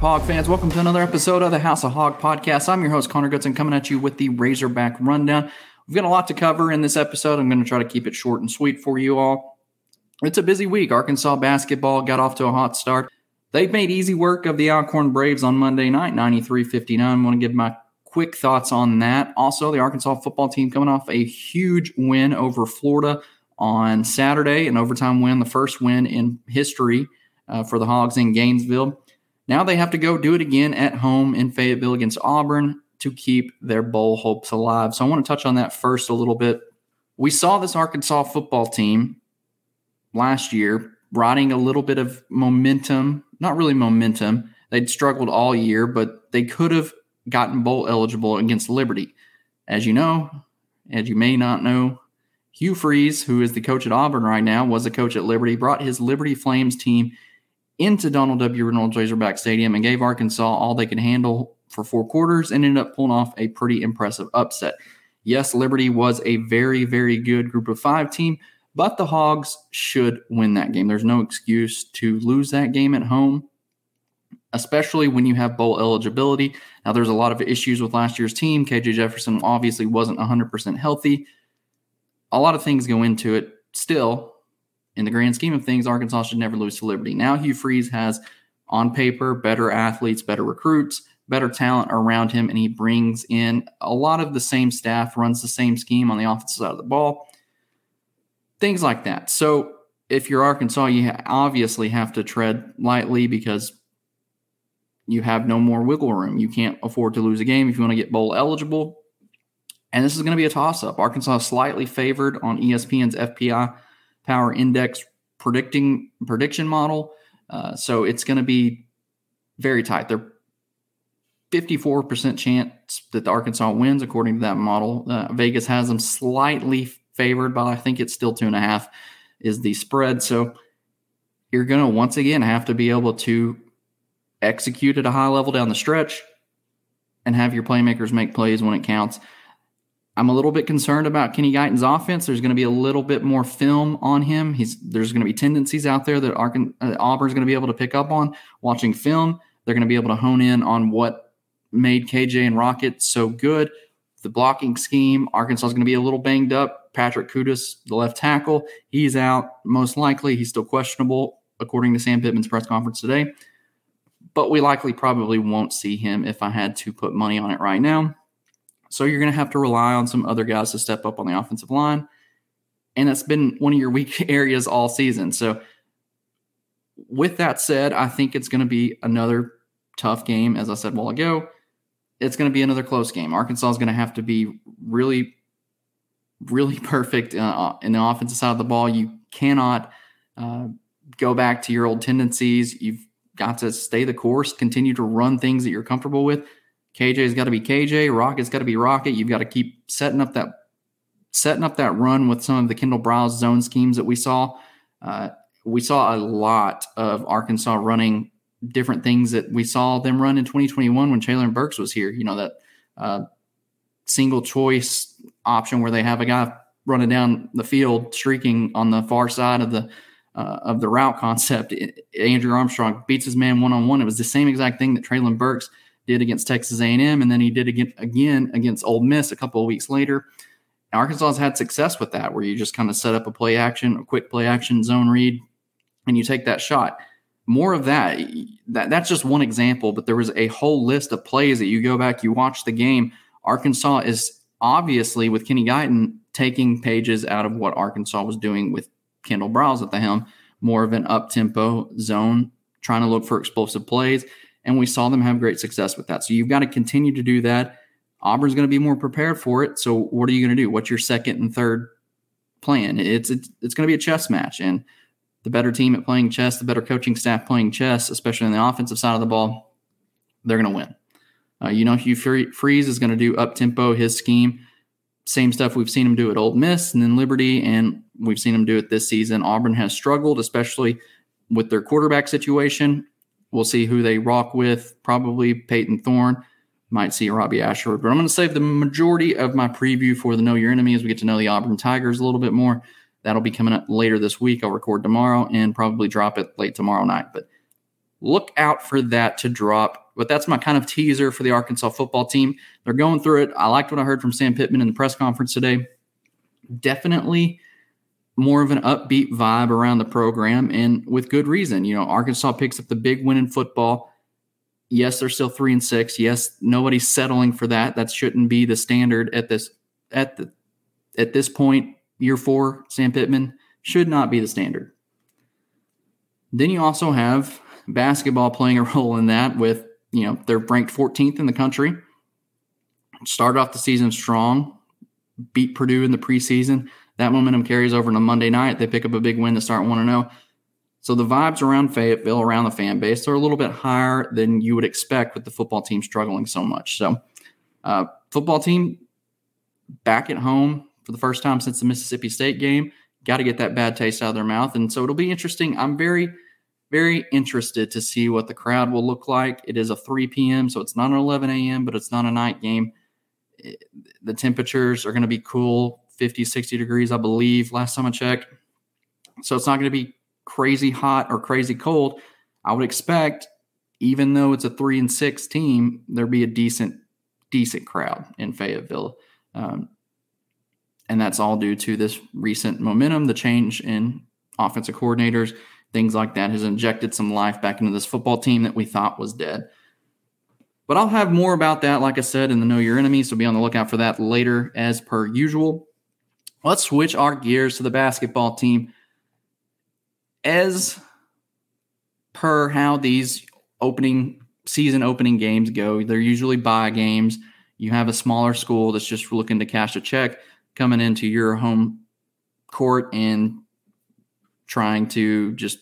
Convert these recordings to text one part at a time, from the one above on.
up, Hog fans? Welcome to another episode of the House of Hog podcast. I'm your host, Connor Goodson, coming at you with the Razorback Rundown. We've got a lot to cover in this episode. I'm going to try to keep it short and sweet for you all. It's a busy week. Arkansas basketball got off to a hot start. They've made easy work of the Alcorn Braves on Monday night, 93 59. I want to give my quick thoughts on that. Also, the Arkansas football team coming off a huge win over Florida on Saturday, an overtime win, the first win in history uh, for the Hogs in Gainesville. Now they have to go do it again at home in Fayetteville against Auburn to keep their bowl hopes alive. So I want to touch on that first a little bit. We saw this Arkansas football team last year riding a little bit of momentum, not really momentum. They'd struggled all year, but they could have gotten bowl eligible against Liberty. As you know, as you may not know, Hugh Freeze, who is the coach at Auburn right now, was a coach at Liberty, brought his Liberty Flames team into Donald W. Reynolds Razorback Stadium and gave Arkansas all they could handle for four quarters and ended up pulling off a pretty impressive upset. Yes, Liberty was a very, very good group of five team, but the Hogs should win that game. There's no excuse to lose that game at home, especially when you have bowl eligibility. Now, there's a lot of issues with last year's team. KJ Jefferson obviously wasn't 100% healthy. A lot of things go into it. Still, in the grand scheme of things, Arkansas should never lose to Liberty. Now Hugh Freeze has, on paper, better athletes, better recruits, better talent around him, and he brings in a lot of the same staff, runs the same scheme on the offensive side of the ball, things like that. So if you're Arkansas, you obviously have to tread lightly because you have no more wiggle room. You can't afford to lose a game if you want to get bowl eligible. And this is going to be a toss up. Arkansas is slightly favored on ESPN's FPI Power Index predicting prediction model. Uh, so it's going to be very tight. They're 54% chance that the Arkansas wins according to that model. Uh, Vegas has them slightly favored, but I think it's still two and a half is the spread. So you're going to once again have to be able to execute at a high level down the stretch and have your playmakers make plays when it counts. I'm a little bit concerned about Kenny Guiton's offense. There's going to be a little bit more film on him. He's there's going to be tendencies out there that uh, Auburn's going to be able to pick up on watching film. They're going to be able to hone in on what made KJ and Rocket so good. The blocking scheme, Arkansas is going to be a little banged up. Patrick Kutas, the left tackle, he's out most likely. He's still questionable, according to Sam Pittman's press conference today. But we likely probably won't see him if I had to put money on it right now. So you're going to have to rely on some other guys to step up on the offensive line. And that's been one of your weak areas all season. So, with that said, I think it's going to be another tough game. As I said a while ago, it's going to be another close game. Arkansas is going to have to be really, really perfect uh, in the offensive side of the ball. You cannot uh, go back to your old tendencies. You've got to stay the course, continue to run things that you're comfortable with. KJ's got to be KJ. Rocket's got to be Rocket. You've got to keep setting up that setting up that run with some of the Kendall Briles zone schemes that we saw. Uh, we saw a lot of Arkansas running different things that we saw them run in 2021 when Treylon Burks was here. You know that uh, single choice option where they have a guy running down the field, streaking on the far side of the uh, of the route concept. Andrew Armstrong beats his man one on one. It was the same exact thing that Treylon Burks did against Texas A&M, and then he did again, again against Ole Miss a couple of weeks later. Arkansas has had success with that, where you just kind of set up a play action, a quick play action zone read, and you take that shot. More of that, that that's just one example, but there was a whole list of plays that you go back, you watch the game. Arkansas is obviously with Kenny Guiton taking pages out of what Arkansas was doing with Kendall Briles at the helm, more of an up tempo zone, trying to look for explosive plays and we saw them have great success with that. So you've got to continue to do that. Auburn's going to be more prepared for it. So what are you going to do? What's your second and third plan? It's it's, it's going to be a chess match, and the better team at playing chess, the better coaching staff playing chess, especially on the offensive side of the ball, they're going to win. Uh, you know, Hugh Freeze is going to do up tempo his scheme, same stuff we've seen him do at Ole Miss and then Liberty, and we've seen him do it this season. Auburn has struggled, especially with their quarterback situation. We'll see who they rock with. Probably Payton Thorne. Might see Robbie Ashford. But I'm going to save the majority of my preview for the Know Your Enemy as we get to know the Auburn Tigers a little bit more. That'll be coming up later this week. I'll record tomorrow and probably drop it late tomorrow night. But look out for that to drop. But that's my kind of teaser for the Arkansas football team. They're going through it. I liked what I heard from Sam Pittman in the press conference today. Definitely more of an upbeat vibe around the program and with good reason. You know, Arkansas picks up the big win in football. Yes, they're still three and six. Yes, nobody's settling for that. That shouldn't be the standard at this at the at this point, year four, Sam Pittman should not be the standard. Then you also have basketball playing a role in that with, you know, they're ranked 14th in the country. Started off the season strong, beat Purdue in the preseason. That momentum carries over to Monday night. They pick up a big win to start 1 0. So the vibes around Fayetteville, around the fan base, are a little bit higher than you would expect with the football team struggling so much. So, uh, football team back at home for the first time since the Mississippi State game. Got to get that bad taste out of their mouth. And so it'll be interesting. I'm very, very interested to see what the crowd will look like. It is a 3 p.m., so it's not an 11 a.m., but it's not a night game. The temperatures are going to be cool 50, 60 degrees, I believe, last time I checked. So it's not going to be crazy hot or crazy cold. I would expect, even though it's a three and six team, there'd be a decent, decent crowd in Fayetteville. Um, and that's all due to this recent momentum, the change in offensive coordinators, things like that has injected some life back into this football team that we thought was dead. But I'll have more about that, like I said, in the Know Your Enemy. So be on the lookout for that later, as per usual. Let's switch our gears to the basketball team. As per how these opening season opening games go, they're usually buy games. You have a smaller school that's just looking to cash a check coming into your home court and trying to just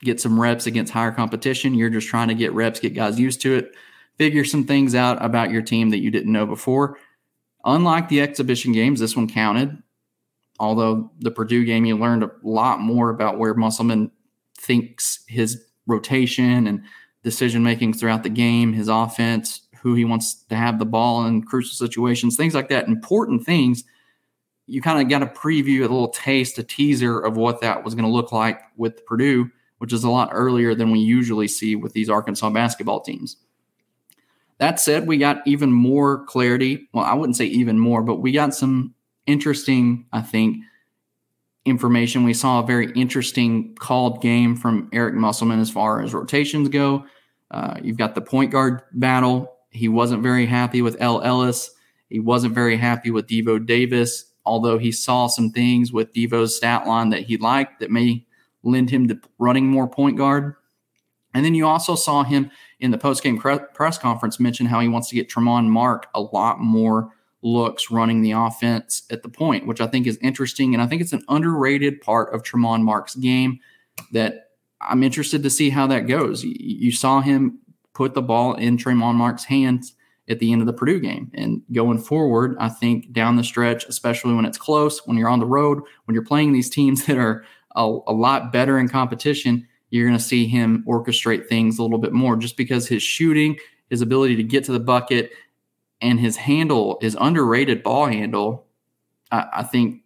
get some reps against higher competition. You're just trying to get reps, get guys used to it, figure some things out about your team that you didn't know before. Unlike the exhibition games, this one counted. Although the Purdue game, you learned a lot more about where Musselman thinks his rotation and decision making throughout the game, his offense, who he wants to have the ball in crucial situations, things like that. Important things you kind of got a preview, a little taste, a teaser of what that was going to look like with Purdue, which is a lot earlier than we usually see with these Arkansas basketball teams. That said, we got even more clarity. Well, I wouldn't say even more, but we got some interesting, I think, information. We saw a very interesting called game from Eric Musselman as far as rotations go. Uh, you've got the point guard battle. He wasn't very happy with El Ellis. He wasn't very happy with Devo Davis although he saw some things with Devo's stat line that he liked that may lend him to running more point guard. And then you also saw him in the post-game press conference mention how he wants to get Tramon Mark a lot more looks running the offense at the point, which I think is interesting. And I think it's an underrated part of Tramon Mark's game that I'm interested to see how that goes. You saw him put the ball in Tramon Mark's hands at the end of the Purdue game. And going forward, I think down the stretch, especially when it's close, when you're on the road, when you're playing these teams that are a, a lot better in competition, you're going to see him orchestrate things a little bit more just because his shooting, his ability to get to the bucket, and his handle, his underrated ball handle, I, I think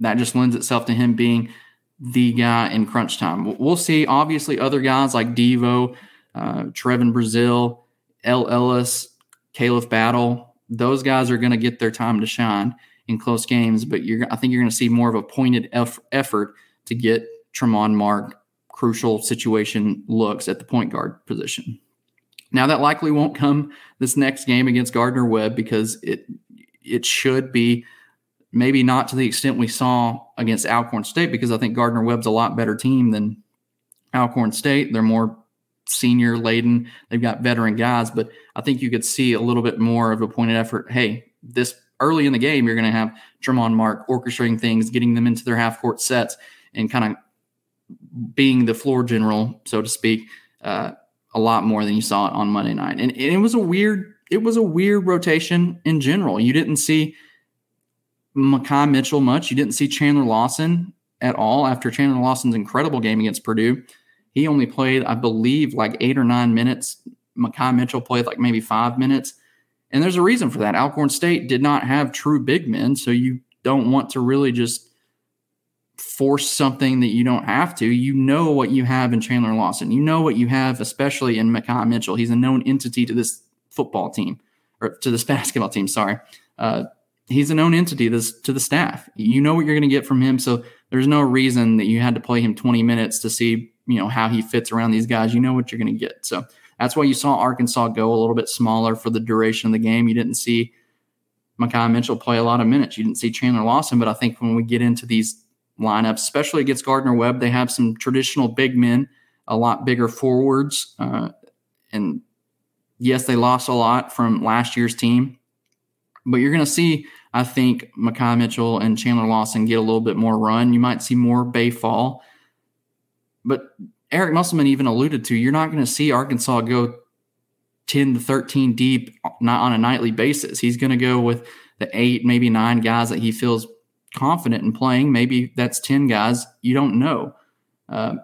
that just lends itself to him being the guy in crunch time. We'll see, obviously, other guys like Devo, uh, Trevon Brazile, El Ellis, Khalif Battle, those guys are going to get their time to shine in close games. But I think you're going to see more of a pointed eff- effort to get Tramon Mark crucial situation looks at the point guard position. Now that likely won't come this next game against Gardner Webb because it it should be maybe not to the extent we saw against Alcorn State because I think Gardner Webb's a lot better team than Alcorn State. They're more senior laden. They've got veteran guys, but I think you could see a little bit more of a pointed effort. Hey, this early in the game, you're going to have Tramon Mark orchestrating things, getting them into their half court sets, and kind of being the floor general, so to speak, uh, a lot more than you saw it on Monday night. And, it was a weird, it was a weird rotation in general. You didn't see Makhi Mitchell much. You didn't see Chandler Lawson at all after Chandler Lawson's incredible game against Purdue. He only played, I believe, like eight or nine minutes. Makhi Mitchell played like maybe five minutes. And there's a reason for that. Alcorn State did not have true big men, so you don't want to really just force something that you don't have to. You know what you have in Chandler Lawson. You know what you have, especially in Makhi Mitchell. He's a known entity to this football team or to this basketball team. Sorry. Uh, he's a known entity this, to the staff. You know what you're going to get from him. So there's no reason that you had to play him 20 minutes to see, you know, how he fits around these guys. You know what you're going to get. So that's why you saw Arkansas go a little bit smaller for the duration of the game. You didn't see Makhi Mitchell play a lot of minutes. You didn't see Chandler Lawson, but I think when we get into these lineups, especially against Gardner Webb, they have some traditional big men, a lot bigger forwards. Uh, and yes, they lost a lot from last year's team, but you're going to see, I think, Makhi Mitchell and Chandler Lawson get a little bit more run. You might see more Baye Fall. But Eric Musselman even alluded to, you're not going to see Arkansas go 10 to 13 deep not on a nightly basis. He's going to go with the eight, maybe nine guys that he feels confident in playing. Maybe that's 10 guys. You don't know. Uh,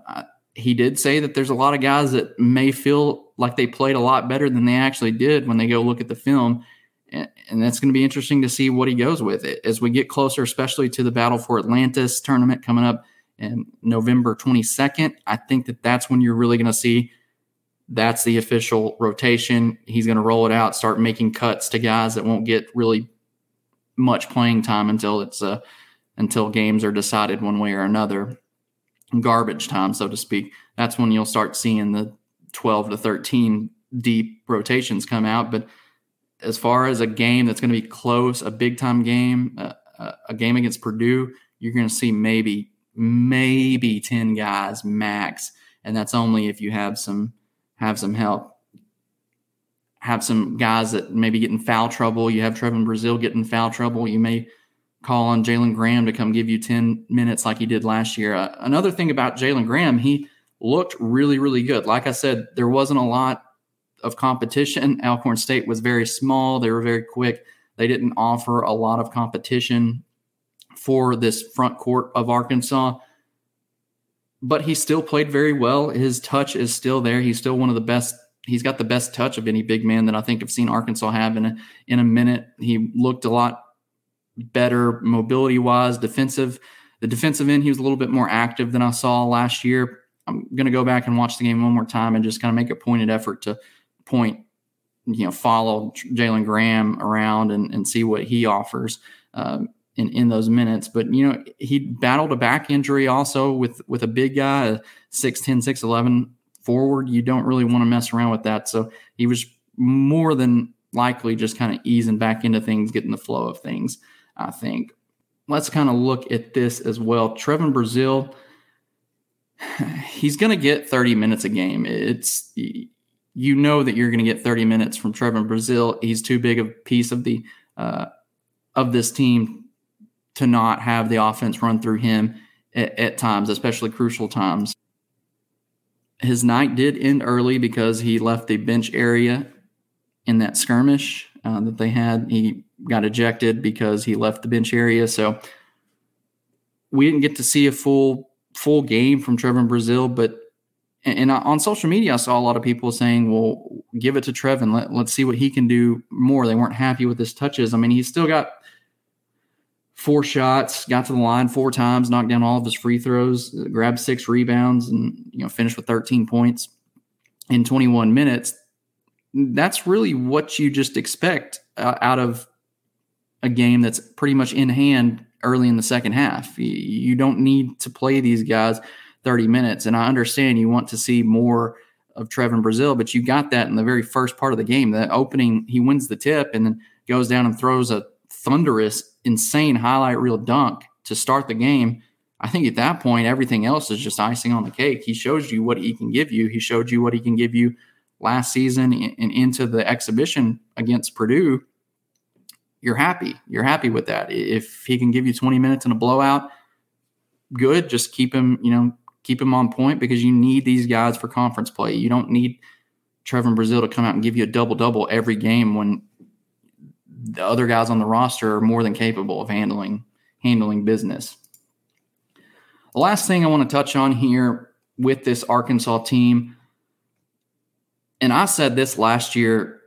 he did say that there's a lot of guys that may feel like they played a lot better than they actually did when they go look at the film. And, and that's going to be interesting to see what he goes with it as we get closer, especially to the Battle for Atlantis tournament coming up in November 22nd. I think that that's when you're really going to see that's the official rotation. He's going to roll it out, start making cuts to guys that won't get really much playing time until it's uh, until games are decided one way or another. Garbage time, so to speak. That's when you'll start seeing the 12 to 13 deep rotations come out. But as far as a game that's going to be close, a big time game, uh, a game against Purdue, you're going to see maybe maybe 10 guys max, and that's only if you have some have some help have some guys that maybe get in foul trouble. You have Trevon Brazile get in foul trouble. You may call on Jalen Graham to come give you 10 minutes like he did last year. Uh, another thing about Jalen Graham, he looked really, really good. Like I said, there wasn't a lot of competition. Alcorn State was very small, they were very quick. They didn't offer a lot of competition for this front court of Arkansas. But he still played very well. His touch is still there. He's still one of the best he's got the best touch of any big man that I think I've seen Arkansas have in a, in a minute. He looked a lot better mobility wise, defensive. The defensive end, he was a little bit more active than I saw last year. I'm going to go back and watch the game one more time and just kind of make a pointed effort to point, you know, follow Jalen Graham around and, and see what he offers um, in, in those minutes. But, you know, he battled a back injury also with, with a big guy, a 6'10, 6'11 forward, you don't really want to mess around with that. So he was more than likely just kind of easing back into things, getting the flow of things, I think. Let's kind of look at this as well. Trevon Brazile, he's going to get 30 minutes a game. It's you know that you're going to get 30 minutes from Trevon Brazile. He's too big a piece of the uh, of this team to not have the offense run through him at, at times, especially crucial times his night did end early because he left the bench area in that skirmish uh, that they had. He got ejected because he left the bench area. So we didn't get to see a full full game from Trevon Brazile, but and on social media, I saw a lot of people saying, "Well, give it to Trevon. Let, let's see what he can do more." They weren't happy with his touches. I mean, he's still got four shots, got to the line four times, knocked down all of his free throws, grabbed six rebounds, and you know finished with 13 points in 21 minutes. That's really what you just expect uh, out of a game that's pretty much in hand early in the second half. You, you don't need to play these guys 30 minutes, and I understand you want to see more of Trevon Brazile, but you got that in the very first part of the game. The opening, he wins the tip and then goes down and throws a thunderous insane highlight reel dunk to start the game, I think at that point, everything else is just icing on the cake. He shows you what he can give you. He showed you what he can give you last season and into the exhibition against Purdue. You're happy. You're happy with that. If he can give you 20 minutes in a blowout, good. Just keep him, you know, keep him on point because you need these guys for conference play. You don't need Trevon Brazile to come out and give you a double double every game when the other guys on the roster are more than capable of handling handling business. The last thing I want to touch on here with this Arkansas team, and I said this last year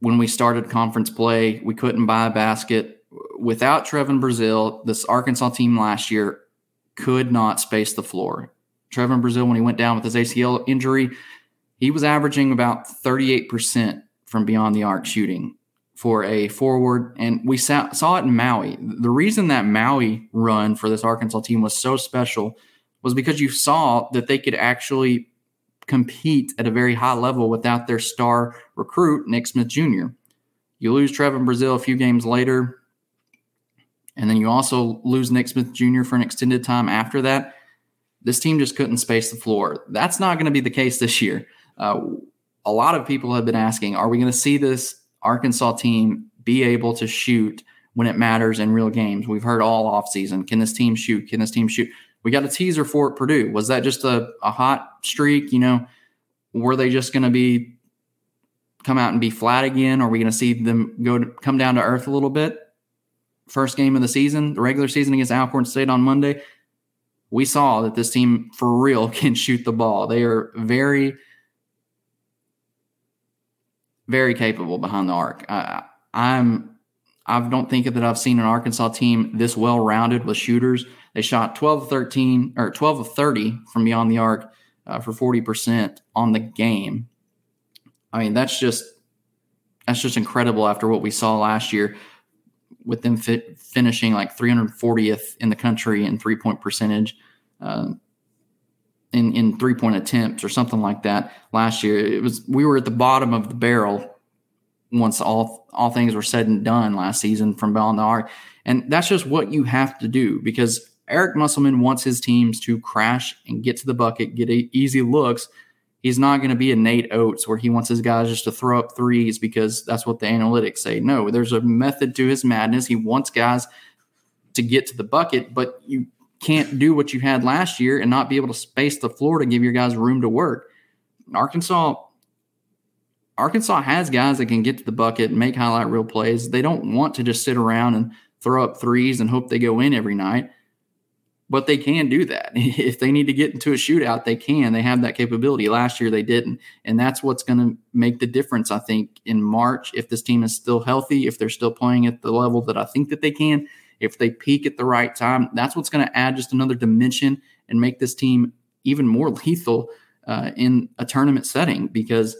when we started conference play, we couldn't buy a basket without Trevon Brazile, This Arkansas team last year could not space the floor. Trevon Brazile, when he went down with his ACL injury, he was averaging about 38% from beyond the arc shooting for a forward. And we saw, saw it in Maui. The reason that Maui run for this Arkansas team was so special was because you saw that they could actually compete at a very high level without their star recruit, Nick Smith Jr. You lose Trevon Brazile a few games later, and then you also lose Nick Smith Jr. for an extended time after that. This team just couldn't space the floor. That's not going to be the case this year. Uh, a lot of people have been asking, are we going to see this Arkansas team be able to shoot when it matters in real games? We've heard all offseason. Can this team shoot? Can this team shoot? We got a teaser for Purdue. Was that just a, a hot streak? You know, were they just going to be come out and be flat again? Are we going to see them go to, come down to earth a little bit? First game of the season, the regular season against Alcorn State on Monday. We saw that this team for real can shoot the ball. They are very very capable behind the arc. I, I'm I don't think that I've seen an Arkansas team this well rounded with shooters. They shot 12 of 13 or 12 of 30 from beyond the arc uh, for 40% on the game. I mean, that's just that's just incredible after what we saw last year with them finishing like 340th in the country in three point percentage. Uh, in, in three point attempts or something like that last year. It was we were at the bottom of the barrel once all all things were said and done last season from beyond the arc, and that's just what you have to do because Eric Musselman wants his teams to crash and get to the bucket, get easy looks. He's not going to be a Nate Oats where he wants his guys just to throw up threes because that's what the analytics say. No, there's a method to his madness. He wants guys to get to the bucket, but you can't do what you had last year and not be able to space the floor to give your guys room to work. Arkansas Arkansas has guys that can get to the bucket and make highlight reel plays. They don't want to just sit around and throw up threes and hope they go in every night. But they can do that. If they need to get into a shootout, they can. They have that capability. Last year they didn't. And that's what's going to make the difference, I think, in March if this team is still healthy, if they're still playing at the level that I think that they can, if they peak at the right time, that's what's going to add just another dimension and make this team even more lethal uh, in a tournament setting because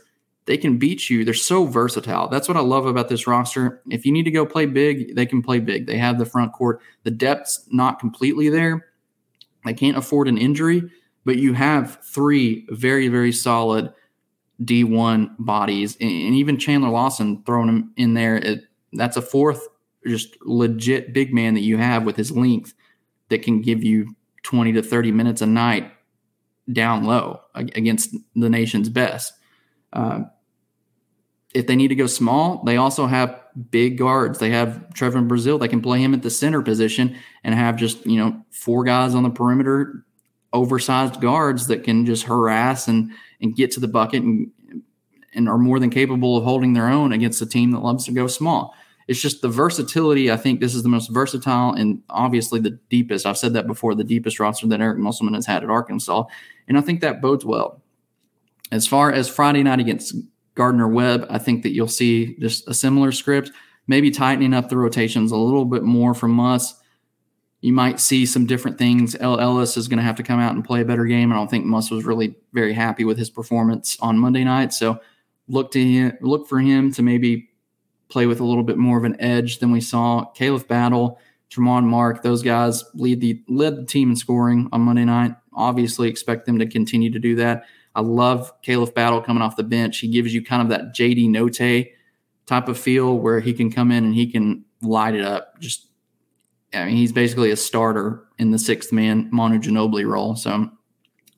they can beat you. They're so versatile. That's what I love about this roster. If you need to go play big, they can play big. They have the front court. The depth's not completely there. They can't afford an injury, but you have three very, very solid D1 bodies. And even Chandler Lawson throwing him in there, it, that's a fourth just legit big man that you have with his length that can give you 20 to 30 minutes a night down low against the nation's best. Uh, if they need to go small, they also have big guards. They have Trevon Brazile. They can play him at the center position and have just, you know, four guys on the perimeter, oversized guards that can just harass and and get to the bucket and and are more than capable of holding their own against a team that loves to go small. It's just the versatility. I think this is the most versatile and obviously the deepest. I've said that before, the deepest roster that Eric Musselman has had at Arkansas. And I think that bodes well. As far as Friday night against Gardner Webb, I think that you'll see just a similar script, maybe tightening up the rotations a little bit more from us. You might see some different things. El Ellis is going to have to come out and play a better game. I don't think Muss was really very happy with his performance on Monday night. So look to him, look for him to maybe play with a little bit more of an edge than we saw. Khalif Battle, Tramon Mark, those guys lead the led the team in scoring on Monday night. Obviously, expect them to continue to do that. I love Khalif Battle coming off the bench. He gives you kind of that JD Notae type of feel where he can come in and he can light it up. Just, I mean, he's basically a starter in the sixth man Manu Ginobili role. So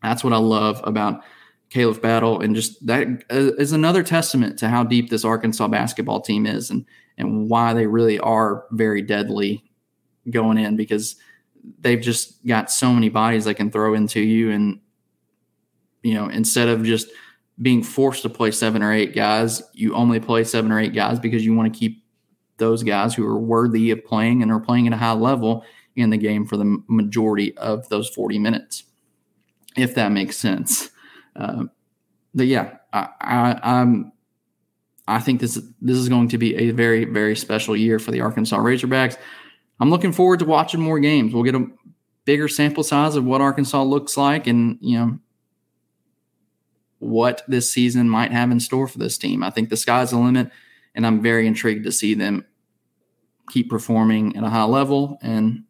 that's what I love about Khalif Battle, and just that uh, is another testament to how deep this Arkansas basketball team is, and and why they really are very deadly going in because they've just got so many bodies they can throw into you, and you know instead of just being forced to play seven or eight guys, you only play seven or eight guys because you want to keep those guys who are worthy of playing and are playing at a high level in the game for the majority of those 40 minutes, if that makes sense. Uh, but yeah, I, I, I'm. I think this this is going to be a very very special year for the Arkansas Razorbacks. I'm looking forward to watching more games. We'll get a bigger sample size of what Arkansas looks like and, you know, what this season might have in store for this team. I think the sky's the limit, and I'm very intrigued to see them keep performing at a high level. And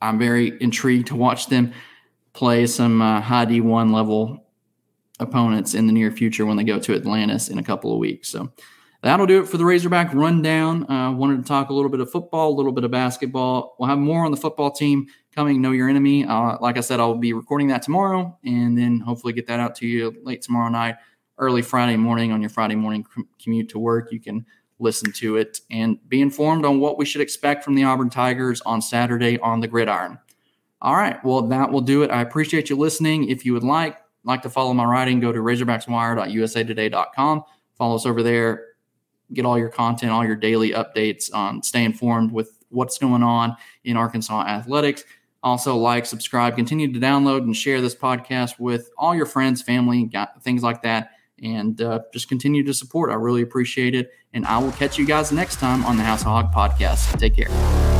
I'm very intrigued to watch them play some uh, high D1 level opponents in the near future when they go to Atlantis in a couple of weeks. So that'll do it for the Razorback rundown. I uh, wanted to talk a little bit of football, a little bit of basketball. We'll have more on the football team coming. Know your enemy. Uh, like I said, I'll be recording that tomorrow, and then hopefully get that out to you late tomorrow night, early Friday morning on your Friday morning commute to work. You can listen to it and be informed on what we should expect from the Auburn Tigers on Saturday on the gridiron. All right, well that will do it. I appreciate you listening. If you would like like to follow my writing, go to razorbackswire.usatoday.com. Follow us over there. Get all your content, all your daily updates on stay informed with what's going on in Arkansas athletics. Also, like, subscribe, continue to download and share this podcast with all your friends, family, things like that. And uh, just continue to support. I really appreciate it. And I will catch you guys next time on the House of Hog podcast. Take care.